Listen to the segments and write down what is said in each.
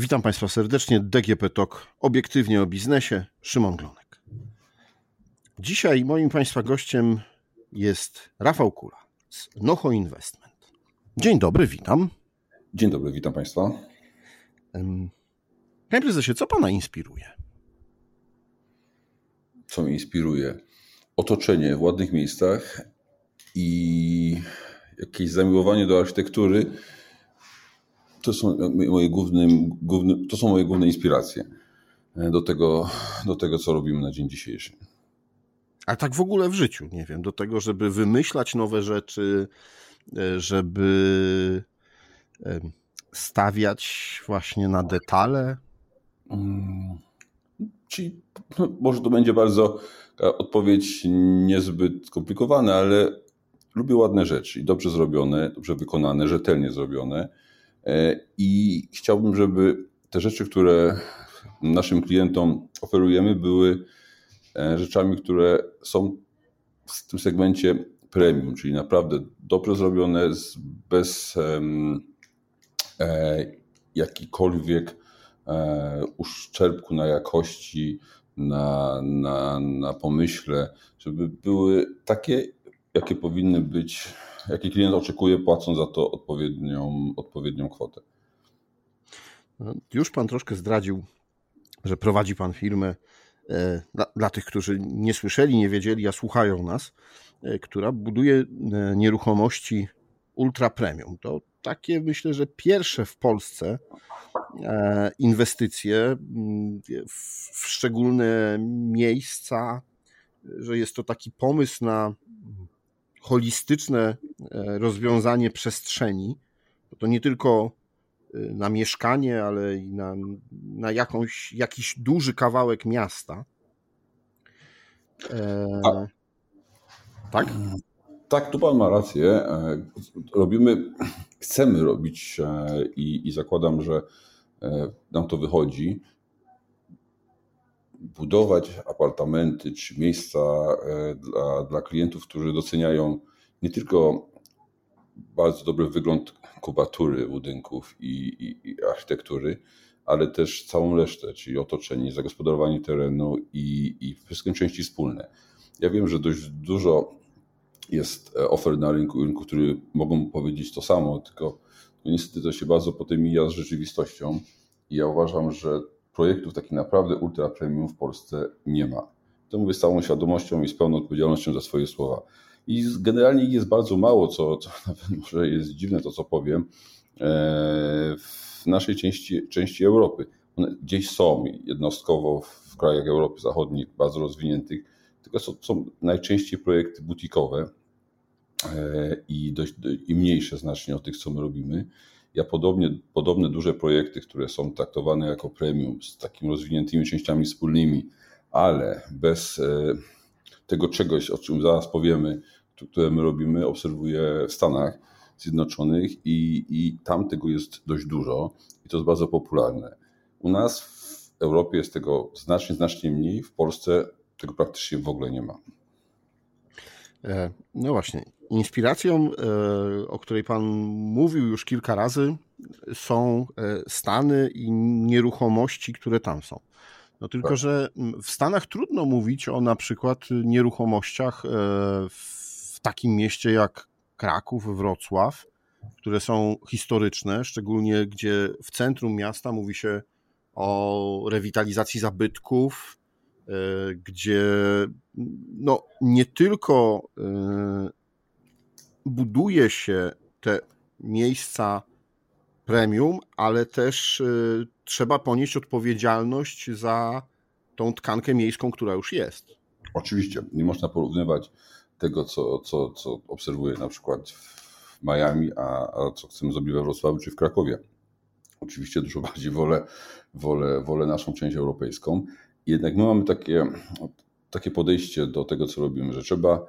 Witam Państwa serdecznie. DGP Talk, obiektywnie o biznesie. Szymon Glonek. Dzisiaj moim Państwa gościem jest Rafał Kula z Noho Investment. Dzień dobry, witam. Dzień dobry, witam Państwa. Panie prezesie, co Pana inspiruje? Co mnie inspiruje? Otoczenie w ładnych miejscach i jakieś zamiłowanie do architektury to są moje główne, główne, to są moje główne inspiracje do tego, do tego, co robimy na dzień dzisiejszy. A tak w ogóle w życiu, nie wiem, do tego, żeby wymyślać nowe rzeczy, e, żeby stawiać właśnie na detale? Hmm. Czyli no, może to będzie bardzo odpowiedź niezbyt skomplikowana, ale lubię ładne rzeczy i dobrze zrobione, dobrze wykonane, rzetelnie zrobione. E, I chciałbym, żeby te rzeczy, które naszym klientom oferujemy, były e, rzeczami, które są w tym segmencie premium, czyli naprawdę dobrze zrobione, bez e, jakikolwiek uszczerbku na jakości, na, na, na pomyśle, żeby były takie, jakie powinny być jaki klient oczekuje, płacąc za to odpowiednią, odpowiednią kwotę. No, już Pan troszkę zdradził, że prowadzi Pan firmę e, dla, dla, tych, którzy nie słyszeli, nie wiedzieli, a słuchają nas, e, która buduje e, nieruchomości ultra premium. To takie myślę, że pierwsze w Polsce inwestycje w szczególne miejsca, że jest to taki pomysł na holistyczne e, rozwiązanie przestrzeni, to nie tylko e, na mieszkanie, ale i na, na jakąś, jakiś duży kawałek miasta. E... Tak? Tak, tu Pan ma rację. E, robimy, chcemy robić i, i zakładam, że nam to wychodzi budować apartamenty czy miejsca e, dla, dla klientów, którzy doceniają nie tylko bardzo dobry wygląd kubatury budynków i, i, i architektury, ale też całą resztę, czyli otoczenie, zagospodarowanie terenu i, i wszystkie części wspólne. Ja wiem, że dość dużo jest e, ofert na rynku, rynku, który mogą powiedzieć to samo, tylko niestety to się bardzo potem mija z rzeczywistością. I ja uważam, że projektów takich naprawdę ultra premium w Polsce nie ma. To mówię z całą świadomością i z pełną odpowiedzialnością za swoje słowa. I generalnie jest bardzo mało, co, co nawet może jest dziwne to, co powiem, e, w naszej części, części Europy. One gdzieś są jednostkowo w krajach Europy Zachodniej, bardzo rozwiniętych, tylko są, są najczęściej projekty butikowe e, i, dość, i mniejsze znacznie od tych, co my robimy. Ja podobnie, podobne duże projekty, które są traktowane jako premium, z takimi rozwiniętymi częściami wspólnymi, ale bez e, tego czegoś, o czym zaraz powiemy, które my robimy, obserwuję w Stanach Zjednoczonych i, i tam tego jest dość dużo i to jest bardzo popularne. U nas w Europie jest tego znacznie, znacznie mniej, w Polsce tego praktycznie w ogóle nie ma. E, no właśnie. Inspiracją, e, o której Pan mówił już kilka razy, są e, Stany i nieruchomości, które tam są. No tylko, tak. że w Stanach trudno mówić o na przykład nieruchomościach w takim mieście jak Kraków, Wrocław, które są historyczne, szczególnie gdzie w centrum miasta mówi się o rewitalizacji zabytków, E, gdzie no, nie tylko e, buduje się te miejsca premium, ale też e, trzeba ponieść odpowiedzialność za tą tkankę miejską, która już jest. Oczywiście, nie można porównywać tego, co, co, co obserwuję na przykład w Miami, a, a co chcemy zrobić we Wrocławiu czy w Krakowie. Oczywiście dużo bardziej wolę, wolę, wolę naszą część europejską. Jednak my mamy takie, takie podejście do tego, co robimy, że trzeba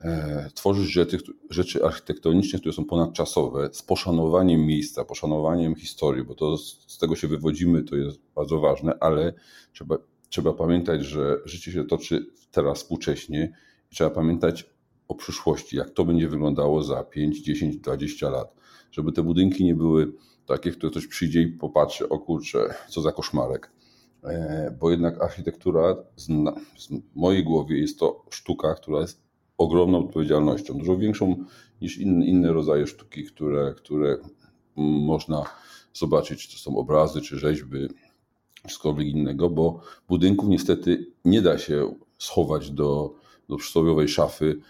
e, tworzyć rzeczy, rzeczy architektoniczne, które są ponadczasowe, z poszanowaniem miejsca, poszanowaniem historii, bo to z tego się wywodzimy, to jest bardzo ważne, ale trzeba, trzeba pamiętać, że życie się toczy teraz współcześnie i trzeba pamiętać o przyszłości, jak to będzie wyglądało za 5, 10, 20 lat, żeby te budynki nie były takie, które ktoś przyjdzie i popatrzy, o kurczę, co za koszmarek. E, bo jednak architektura w mojej głowie jest to sztuka, która jest ogromną odpowiedzialnością, dużo większą niż inne, rodzaje sztuki, które, które można zobaczyć, czy to są obrazy, czy rzeźby, cokolwiek innego, bo budynków niestety nie da się schować do, do przysłowiowej szafy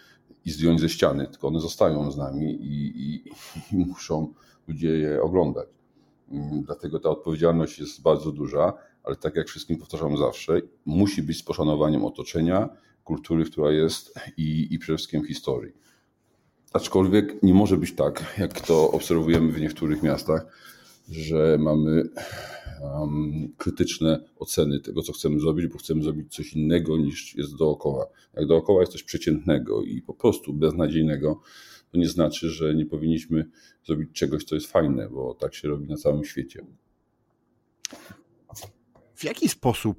i zdjąć ze ściany, tylko one zostają z nami i, i, i muszą ludzie je oglądać. Dlatego ta odpowiedzialność jest bardzo duża, ale tak jak wszystkim powtarzam zawsze, musi być z poszanowaniem otoczenia, kultury, która jest i, i przede wszystkim historii. Aczkolwiek nie może być tak, jak to obserwujemy w niektórych miastach, że mamy um, krytyczne oceny tego, co chcemy zrobić, bo chcemy zrobić coś innego niż jest dookoła. Jak dookoła jest coś przeciętnego i po prostu beznadziejnego, to nie znaczy, że nie powinniśmy zrobić czegoś, co jest fajne, bo tak się robi na całym świecie. W jaki sposób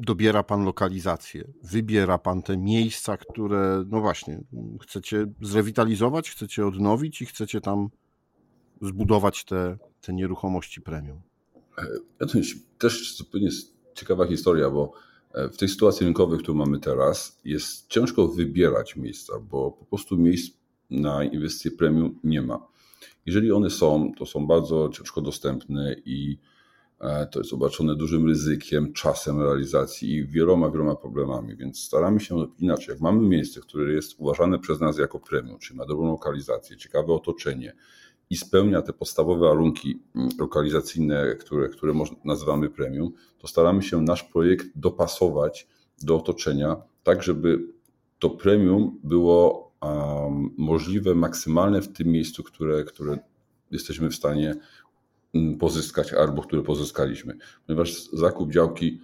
dobiera Pan lokalizację? Wybiera Pan te miejsca, które, no właśnie, chcecie zrewitalizować, chcecie odnowić i chcecie tam zbudować te, te nieruchomości premium? To też zupełnie ciekawa historia, bo e, w tej sytuacji rynkowej, którą mamy teraz, jest ciężko wybierać miejsca, bo po prostu miejsc na inwestycje premium nie ma. Jeżeli one są, to są bardzo ciężko dostępne i e, to jest obarczone dużym ryzykiem, czasem realizacji i wieloma, wieloma problemami, więc staramy się inaczej. Jak mamy miejsce, które jest uważane przez nas jako premium, czyli ma dobrą lokalizację, ciekawe otoczenie, i spełnia te podstawowe warunki mm, lokalizacyjne, które, które nazywamy premium, to staramy się nasz projekt dopasować do otoczenia, tak żeby to premium było um, możliwe, maksymalne w tym miejscu, które, które jesteśmy w stanie pozyskać albo które pozyskaliśmy. Ponieważ zakup działki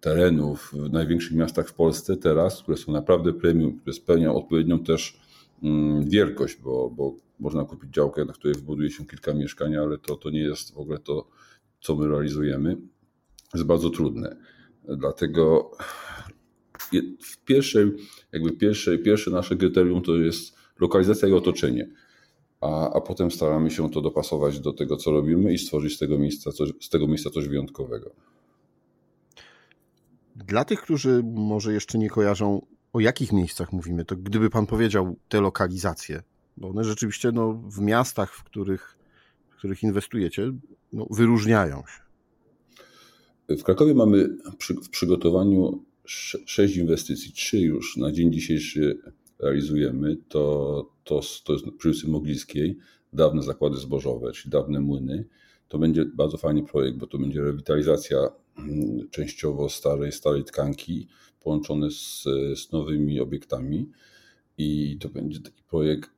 terenów w największych miastach w Polsce teraz, które są naprawdę premium, które spełniają odpowiednią też mm, wielkość, bo, bo można kupić działkę, na której wbuduje się kilka mieszkań, ale to, to nie jest w ogóle to, co my realizujemy. Jest bardzo trudne. Dlatego w pierwszej, jakby pierwsze, pierwsze nasze kryterium to jest lokalizacja i otoczenie. A, a potem staramy się to dopasować do tego, co robimy i stworzyć z tego miejsca coś, z tego miejsca coś wyjątkowego. Dla tych, którzy może jeszcze nie kojarzą, o jakich miejscach mówimy, to gdyby Pan powiedział te lokalizacje, bo one rzeczywiście no, w miastach, w których, w których inwestujecie, no, wyróżniają się. W Krakowie mamy przy, w przygotowaniu sześć inwestycji, trzy już na dzień dzisiejszy realizujemy. To, to, to jest przy ulicy Mogliskiej, dawne zakłady zbożowe, czyli dawne młyny. To będzie bardzo fajny projekt, bo to będzie rewitalizacja mm, częściowo starej, starej tkanki połączone z, z nowymi obiektami. I to będzie taki projekt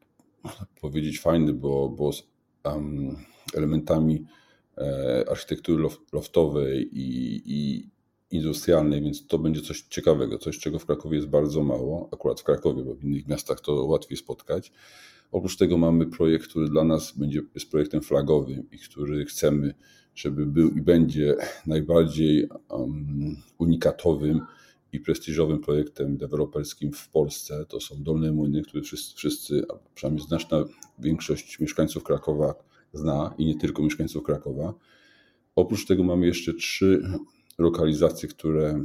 można powiedzieć, fajny, bo, bo z um, elementami e, architektury loftowej i, i industrialnej, więc to będzie coś ciekawego, coś czego w Krakowie jest bardzo mało, akurat w Krakowie, bo w innych miastach to łatwiej spotkać. Oprócz tego mamy projekt, który dla nas będzie, jest projektem flagowym i który chcemy, żeby był i będzie najbardziej um, unikatowym i prestiżowym projektem deweloperskim w Polsce to są Dolne Młyny, które wszyscy, wszyscy, a przynajmniej znaczna większość mieszkańców Krakowa zna i nie tylko mieszkańców Krakowa. Oprócz tego mamy jeszcze trzy lokalizacje, które,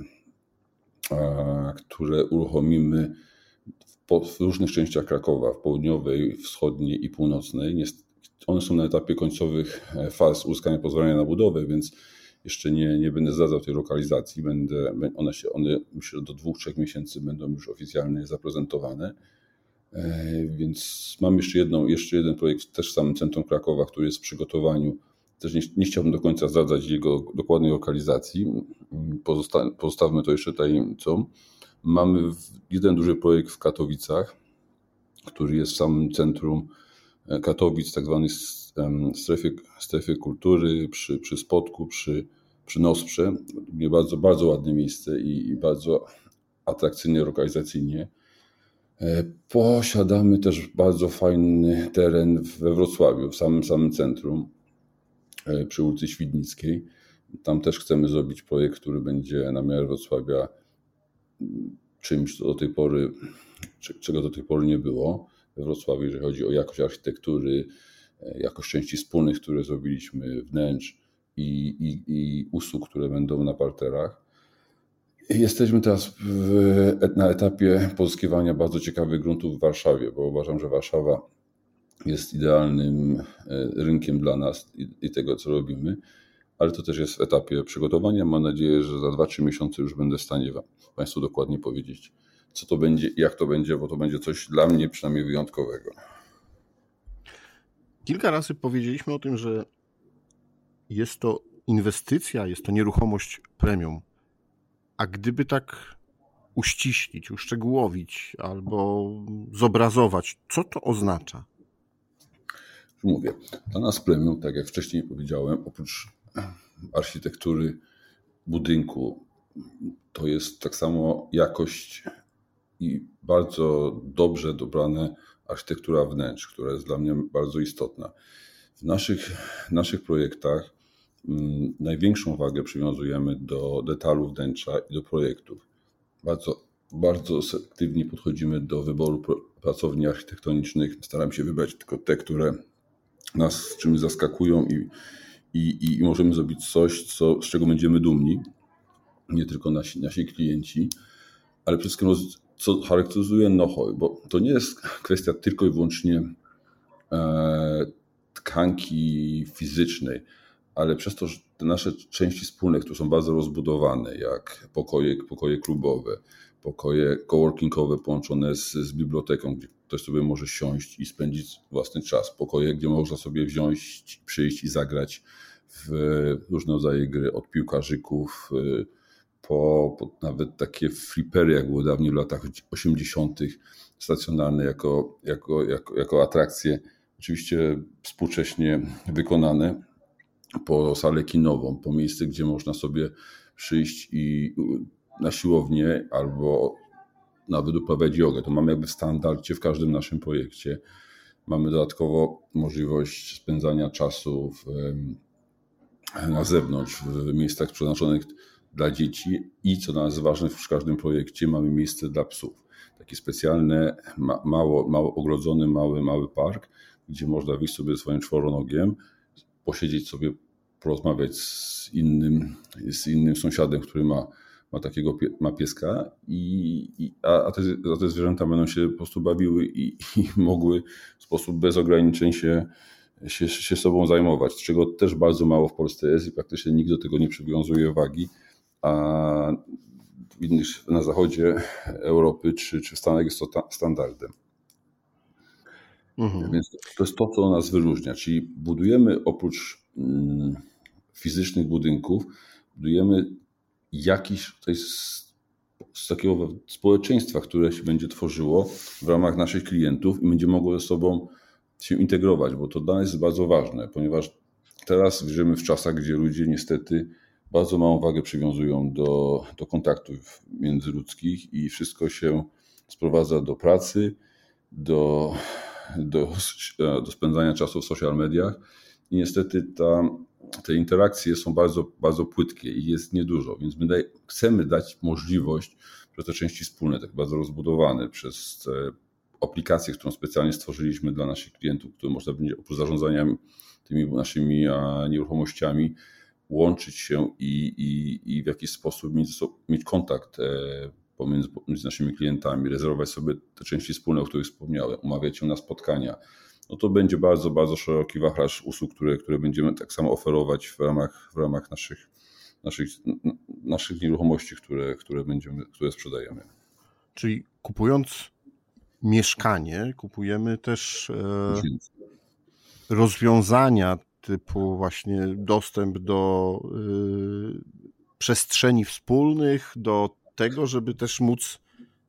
które uruchomimy w różnych częściach Krakowa, w południowej, wschodniej i północnej. One są na etapie końcowych faz uzyskania pozwolenia na budowę, więc jeszcze nie, nie będę zdradzał tej lokalizacji. Będę, one, się, one myślę, do dwóch, trzech miesięcy będą już oficjalnie zaprezentowane. E, więc mam jeszcze, jedną, jeszcze jeden projekt też w samym centrum Krakowa, który jest w przygotowaniu. Też nie, nie chciałbym do końca zdradzać jego dokładnej lokalizacji. Pozosta, pozostawmy to jeszcze tajemnicą. Mamy jeden duży projekt w Katowicach, który jest w samym centrum e, Katowic, tak zwany strefie, strefie kultury, przy, przy Spodku, przy, przy Nosprze. Bardzo, bardzo ładne miejsce i, i bardzo atrakcyjne lokalizacyjnie. E, posiadamy też bardzo fajny teren we Wrocławiu, w samym samym centrum, przy ulicy Świdnickiej. Tam też chcemy zrobić projekt, który będzie na miarę Wrocławia czymś, co do tej pory, czego do tej pory nie było we Wrocławiu, jeżeli chodzi o jakość architektury, jakość części wspólnych, które zrobiliśmy, wnętrz i, i, i usług, które będą na parterach. Jesteśmy teraz w, na etapie pozyskiwania bardzo ciekawych gruntów w Warszawie, bo uważam, że Warszawa jest idealnym rynkiem dla nas i, tego, co robimy ale to też jest w etapie przygotowania. Mam nadzieję, że za 2-3 miesiące już będę w stanie Państwu dokładnie powiedzieć, co to będzie i jak to będzie, bo to będzie coś dla mnie przynajmniej wyjątkowego. Kilka razy powiedzieliśmy o tym, że jest to inwestycja, jest to nieruchomość premium. A gdyby tak uściślić, uszczegółowić albo zobrazować, co to oznacza? Mówię, dla nas premium, tak jak wcześniej powiedziałem, oprócz architektury budynku. To jest tak samo jakość i bardzo dobrze dobrane architektura wnętrz, która jest dla mnie bardzo istotna. W naszych, naszych projektach mm, największą wagę przywiązujemy do detalu wnętrza i do projektów. Bardzo, bardzo selektywnie podchodzimy do wyboru pracowni architektonicznych. Staram się wybrać tylko te, które nas czymś zaskakują i, i, i możemy zrobić coś, co, z czego będziemy dumni, nie tylko nasi, nasi klienci, ale przede wszystkim co charakteryzuje Nohoi, bo to nie jest kwestia tylko i wyłącznie e, tkanki fizycznej, ale przez to, że te nasze części wspólne, które są bardzo rozbudowane, jak pokoje, pokoje klubowe, pokoje coworkingowe połączone z, z biblioteką, gdzie ktoś sobie może siąść i spędzić własny czas, pokoje, gdzie można sobie wziąć, przyjść i zagrać w różne rodzaje gry, od piłkarzyków y, po, po nawet takie flipery, jak było dawniej w latach 80., stacjonarne jako, jako, jako, jako atrakcje, oczywiście współcześnie wykonane, po salę kinową, po miejsce, gdzie można sobie przyjść i na siłownię albo nawet uprawiać jogę. To mamy jakby w standardzie w każdym naszym projekcie. Mamy dodatkowo możliwość spędzania czasu w, na zewnątrz, w miejscach przeznaczonych dla dzieci i co dla nas ważne, w każdym projekcie mamy miejsce dla psów. Taki specjalny, mało, mało ogrodzony, mały, mały park, gdzie można wyjść sobie swoim czworonogiem, posiedzieć sobie, porozmawiać z innym, z innym sąsiadem, który ma ma takiego ma pieska, i, i a, te, a te zwierzęta będą się po prostu bawiły i, i mogły w sposób bez ograniczeń się, się, się sobą zajmować, czego też bardzo mało w Polsce jest i praktycznie nikt do tego nie przywiązuje wagi, a innych, na zachodzie Europy czy, czy w Stanach jest to ta, standardem. Mhm. Więc to jest to, co nas wyróżnia, czyli budujemy oprócz mm, fizycznych budynków, budujemy jakiś tutaj z, z takiego społeczeństwa, które się będzie tworzyło w ramach naszych klientów i będzie mogło ze sobą się integrować, bo to dla nas jest bardzo ważne, ponieważ teraz żyjemy w czasach, gdzie ludzie niestety bardzo małą wagę przywiązują do, do kontaktów międzyludzkich i wszystko się sprowadza do pracy, do, do, do spędzania czasu w social mediach. I niestety ta te interakcje są bardzo, bardzo płytkie i jest niedużo, więc my daj, chcemy dać możliwość przez te części wspólne, tak bardzo rozbudowane, przez aplikację, którą specjalnie stworzyliśmy dla naszych klientów, które można będzie oprócz zarządzania tymi naszymi nieruchomościami łączyć się i, i, i w jakiś sposób mieć, mieć kontakt e, pomiędzy, pomiędzy naszymi klientami, rezerwować sobie te części wspólne, o których wspomniałem, umawiać się na spotkania, no to będzie bardzo, bardzo szeroki wachlarz usług, które, które będziemy tak samo oferować w ramach, w ramach naszych, naszych, naszych nieruchomości, które, które, będziemy, które sprzedajemy. Czyli kupując mieszkanie, kupujemy też e, rozwiązania typu właśnie dostęp do e, przestrzeni wspólnych, do tego, żeby też móc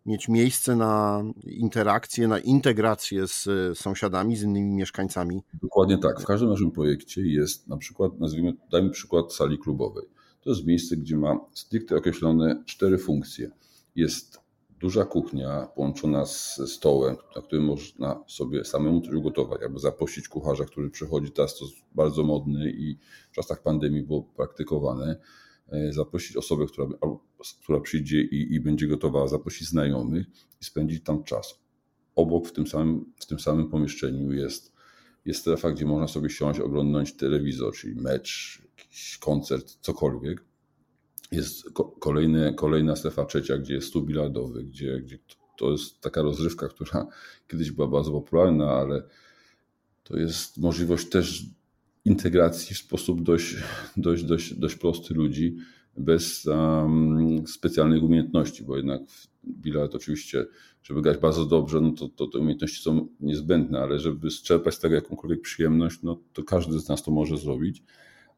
mieć miejsce na interakcję, na integrację z sąsiadami, z innymi mieszkańcami. Dokładnie tak. W każdym naszym projekcie jest na przykład, nazwijmy, dajmy przykład sali klubowej. To jest miejsce, gdzie ma stricte określone cztery funkcje. Jest duża kuchnia połączona z stołem, na którym można sobie samemu coś ugotować, albo zaprosić kucharza, który przychodzi. Teraz to jest bardzo modny i w czasach pandemii było praktykowane zaprosić osobę, która, która przyjdzie i, i będzie gotowa zaprosić znajomych i spędzić tam czas. Obok w tym samym, w tym samym pomieszczeniu jest jest strefa, gdzie można sobie siąść, oglądać telewizor, czyli mecz, koncert, cokolwiek. Jest kolejny, kolejna strefa trzecia, gdzie jest stół bilardowy, gdzie, gdzie to jest taka rozrywka, która kiedyś była bardzo popularna, ale to jest możliwość też integracji w sposób dość, dość, dość, dość prosty ludzi, bez um, specjalnych umiejętności, bo jednak bilard oczywiście, żeby grać bardzo dobrze, no to, to te umiejętności są niezbędne, ale żeby czerpać z tego jakąkolwiek przyjemność, no to każdy z nas to może zrobić.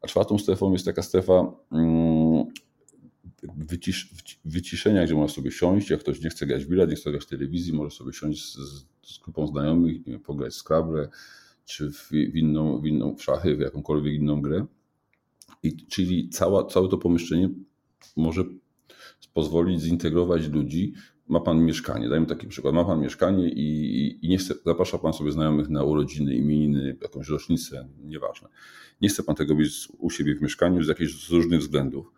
A czwartą strefą jest taka strefa um, wycisz, wyciszenia, gdzie można sobie siąść, jak ktoś nie chce grać w bilard, nie chce grać w telewizji, może sobie siąść z, z grupą znajomych, pograć w czy w, w, inną, w inną w szachy, w jakąkolwiek inną grę. I, czyli cała, całe to pomieszczenie może pozwolić zintegrować ludzi. Ma pan mieszkanie, dajmy taki przykład. Ma pan mieszkanie i, i nie chce, zaprasza pan sobie znajomych na urodziny, imieniny, jakąś rocznicę, nieważne. Nie chce pan tego mieć u siebie w mieszkaniu z jakichś z różnych względów.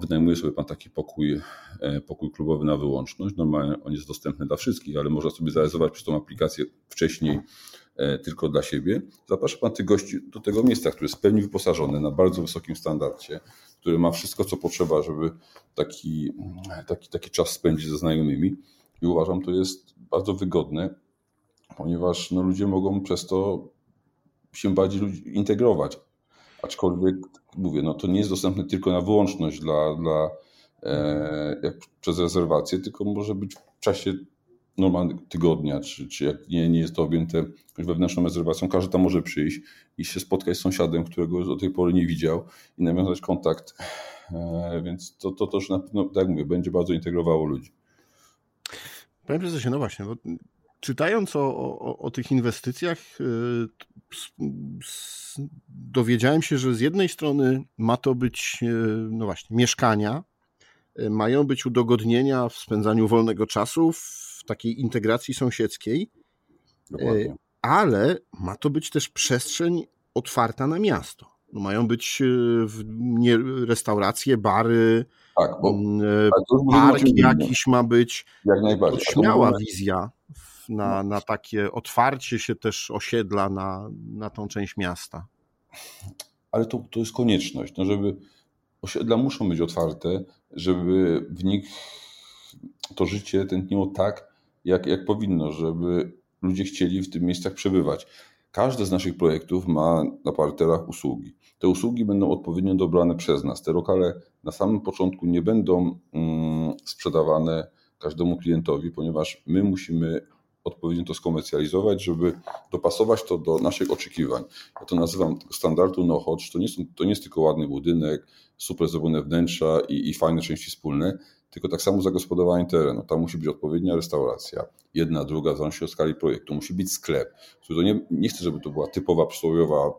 Wynajmuje sobie pan taki pokój, e, pokój klubowy na wyłączność. Normalnie on jest dostępny dla wszystkich, ale można sobie zarezerwować przez tą aplikację wcześniej tylko dla siebie. Zaprasza Pan tych gości do tego miejsca, które jest pełni wyposażone na bardzo wysokim standardzie, które ma wszystko, co potrzeba, żeby taki, taki, taki czas spędzić ze znajomymi. I uważam, to jest bardzo wygodne, ponieważ no, ludzie mogą przez to się bardziej integrować. Aczkolwiek, mówię, no, to nie jest dostępne tylko na wyłączność dla, dla e, przez rezerwację, tylko może być w czasie normalnego tygodnia, czy, czy jak nie, nie jest to objęte wewnętrzną rezerwacją, każdy tam może przyjść i się spotkać z sąsiadem, którego do tej pory nie widział i nawiązać kontakt. E, więc to, to też na pewno, tak jak mówię, będzie bardzo integrowało ludzi. Panie prezesie, no właśnie, bo czytając o, o, o tych inwestycjach, e, dowiedziałem się, że z jednej strony ma to być, e, no właśnie, mieszkania, mają być udogodnienia w spędzaniu wolnego czasu, w takiej integracji sąsiedzkiej, Dokładnie. ale ma to być też przestrzeń otwarta na miasto. No mają być e, restauracje, bary, tak, bo, e, park jakiś ma być. Jak najbardziej. Śmiała wizja na, na takie otwarcie się też osiedla na, na tą część miasta. Ale to, to jest konieczność, no żeby osiedla muszą być otwarte, żeby w nich to życie tętniło tak, jak, jak powinno, żeby ludzie chcieli w tych miejscach przebywać. Każdy z naszych projektów ma na parterach usługi. Te usługi będą odpowiednio dobrane przez nas. Te lokale na samym początku nie będą mm, sprzedawane każdemu klientowi, ponieważ my musimy odpowiednio to skomercjalizować, żeby dopasować to do naszych oczekiwań. Ja to nazywam standardu no chodź. To nie, to nie jest tylko ładny budynek, super zrobione wnętrza i, i fajne części wspólne, tylko tak samo zagospodarowanie terenu. Tam musi być odpowiednia restauracja, jedna, druga, w zależności od skali projektu. Musi być sklep, to nie, nie chcę, żeby to była typowa przysłowiowa,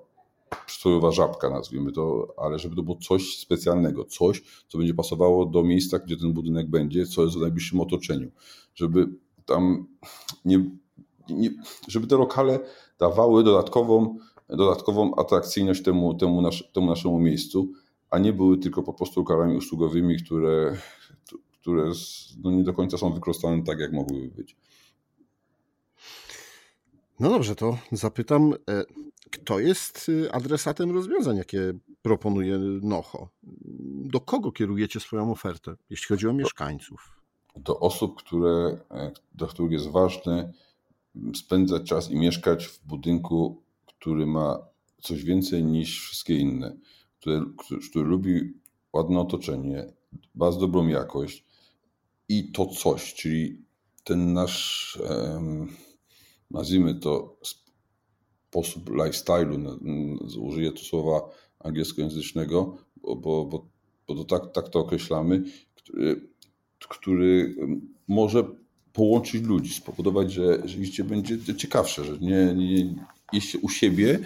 przysłowiowa żabka, nazwijmy to, ale żeby to było coś specjalnego, coś, co będzie pasowało do miejsca, gdzie ten budynek będzie, co jest w najbliższym otoczeniu. Żeby tam nie, nie żeby te lokale dawały dodatkową, dodatkową atrakcyjność temu, temu, nasz, temu naszemu miejscu, a nie były tylko po prostu lokalami usługowymi, które, które no nie do końca są wykorzystane tak, jak mogłyby być. No dobrze, to zapytam, e, kto jest y, adresatem rozwiązań, jakie proponuje Nocho? Do kogo kierujecie swoją ofertę, jeśli chodzi o mieszkańców? Do osób, które, e, dla których jest ważne spędzać czas i mieszkać w budynku, który ma coś więcej niż wszystkie inne, który, który lubi ładne otoczenie, bardzo dobrą jakość, i to coś, czyli ten nasz, nazwijmy to, sposób lifestyle'u, użyję tu słowa angielskojęzycznego, bo, bo, bo, to tak, tak to określamy, który, który może połączyć ludzi, spowodować, że, że życie będzie ciekawsze, że nie, nie jest u siebie,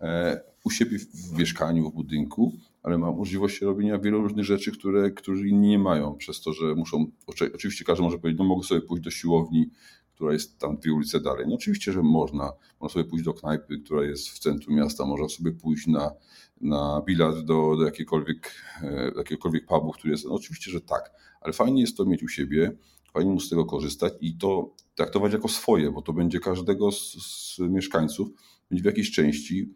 e, u siebie w mieszkaniu, w budynku, ale ma możliwość robienia wielu różnych rzeczy, które, którzy inni nie mają, przez to, że muszą, oczywiście każdy może powiedzieć, no mogę sobie pójść do siłowni, która jest tam dwie ulice dalej. No oczywiście, że można. Można sobie pójść do knajpy, która jest w centrum miasta, można sobie pójść na, na bilard do, do jakiegokolwiek, e, jakiegokolwiek pubu, który jest. No oczywiście, że tak, ale fajnie jest to mieć u siebie, fajnie móc z tego korzystać i to traktować jako swoje, bo to będzie każdego z, z mieszkańców będzie w jakiejś części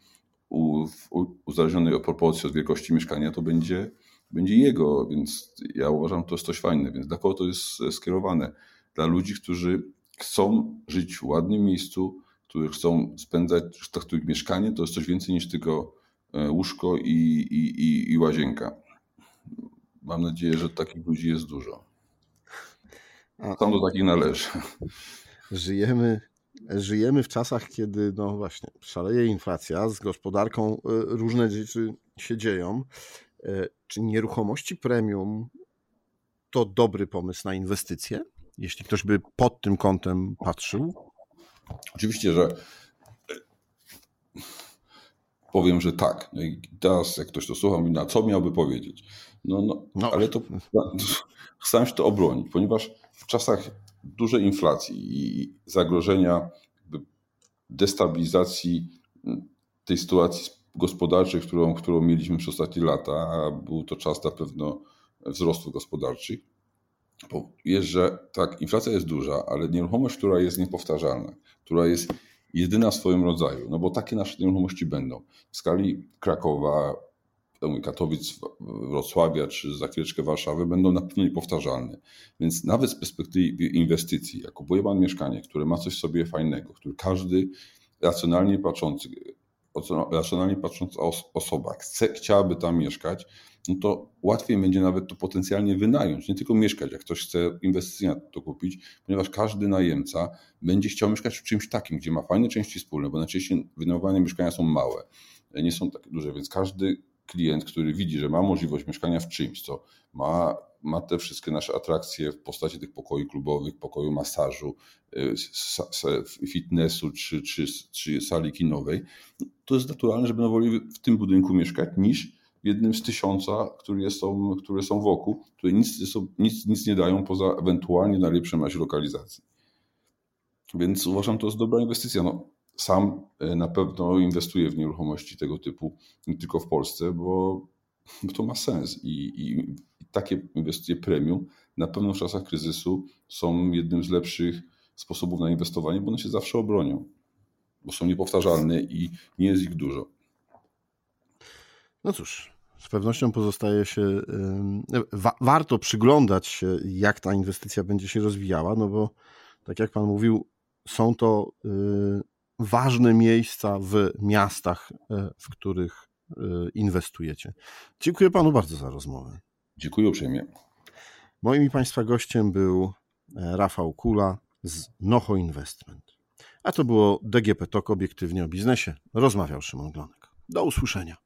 uzależniony od proporcji, od wielkości mieszkania, to będzie, będzie jego, więc ja uważam, że to jest coś fajne. Więc dla kogo to jest skierowane? Dla ludzi, którzy chcą żyć w ładnym miejscu, którzy chcą spędzać, że których mieszkanie to jest coś więcej niż tylko e, łóżko i, i, i, i łazienka. Mam nadzieję, że takich ludzi jest dużo. Tam do takich należy. Żyjemy, żyjemy w czasach, kiedy no właśnie szaleje inflacja, z gospodarką e, różne rzeczy się dzieją. E, czy nieruchomości premium to dobry pomysł na inwestycje? Jeśli ktoś by pod tym kątem patrzył? Oczywiście, że e, powiem, że tak. No i teraz, jak ktoś to słucha, mówi, na co miałby powiedzieć? No, no, no. ale to chcę się to obronić, ponieważ w czasach dużej inflacji i zagrożenia destabilizacji tej sytuacji gospodarczej, którą, którą mieliśmy przez ostatnie lata, a był to czas na pewno wzrostu gospodarczych, jest, że tak, inflacja jest duża, ale nieruchomość, która jest niepowtarzalna, która jest jedyna w swoim rodzaju, no bo takie nasze nieruchomości będą. W skali Krakowa, Katowic, Wrocławia czy za chwileczkę Warszawy będą na pewno niepowtarzalne. Więc nawet z perspektywy inwestycji, jak kupuje Pan mieszkanie, które ma coś sobie fajnego, który każdy racjonalnie patrzący, racjonalnie patrząca osoba chce, chciałaby tam mieszkać, no to łatwiej będzie nawet to potencjalnie wynająć, nie tylko mieszkać, jak ktoś chce inwestycyjnie to kupić, ponieważ każdy najemca będzie chciał mieszkać w czymś takim, gdzie ma fajne części wspólne, bo najczęściej wynajmowane mieszkania są małe, nie są takie duże, więc każdy klient, który widzi, że ma możliwość mieszkania w czymś, co ma, ma te wszystkie nasze atrakcje w postaci tych pokoi klubowych, pokoju masażu, y, fitnessu czy, czy, czy sali kinowej, to jest naturalne, żeby woli w tym budynku mieszkać niż w jednym z tysiąca, które są, które są wokół, które nic, nic, nic nie dają poza ewentualnie najlepszym razie lokalizacji. Więc uważam, to jest dobra inwestycja. No, sam e, na pewno inwestuję w nieruchomości tego typu, nie tylko w Polsce, bo to ma sens i, i, takie inwestycje premium na pewno w czasach kryzysu są jednym z lepszych sposobów na inwestowanie, bo one się zawsze obronią, bo są niepowtarzalne i nie jest ich dużo. No cóż, z pewnością pozostaje się, wa warto przyglądać się, jak ta inwestycja będzie się rozwijała, no bo tak jak Pan mówił, są to y, ważne miejsca w miastach, e, w których e, inwestujecie. Dziękuję panu bardzo za rozmowę. Dziękuję uprzejmie. Moim i państwa gościem był e, Rafał Kula z Noho Investment. A to było DGP TOK obiektywnie o biznesie. Rozmawiał Szymon Glonek. Do usłyszenia.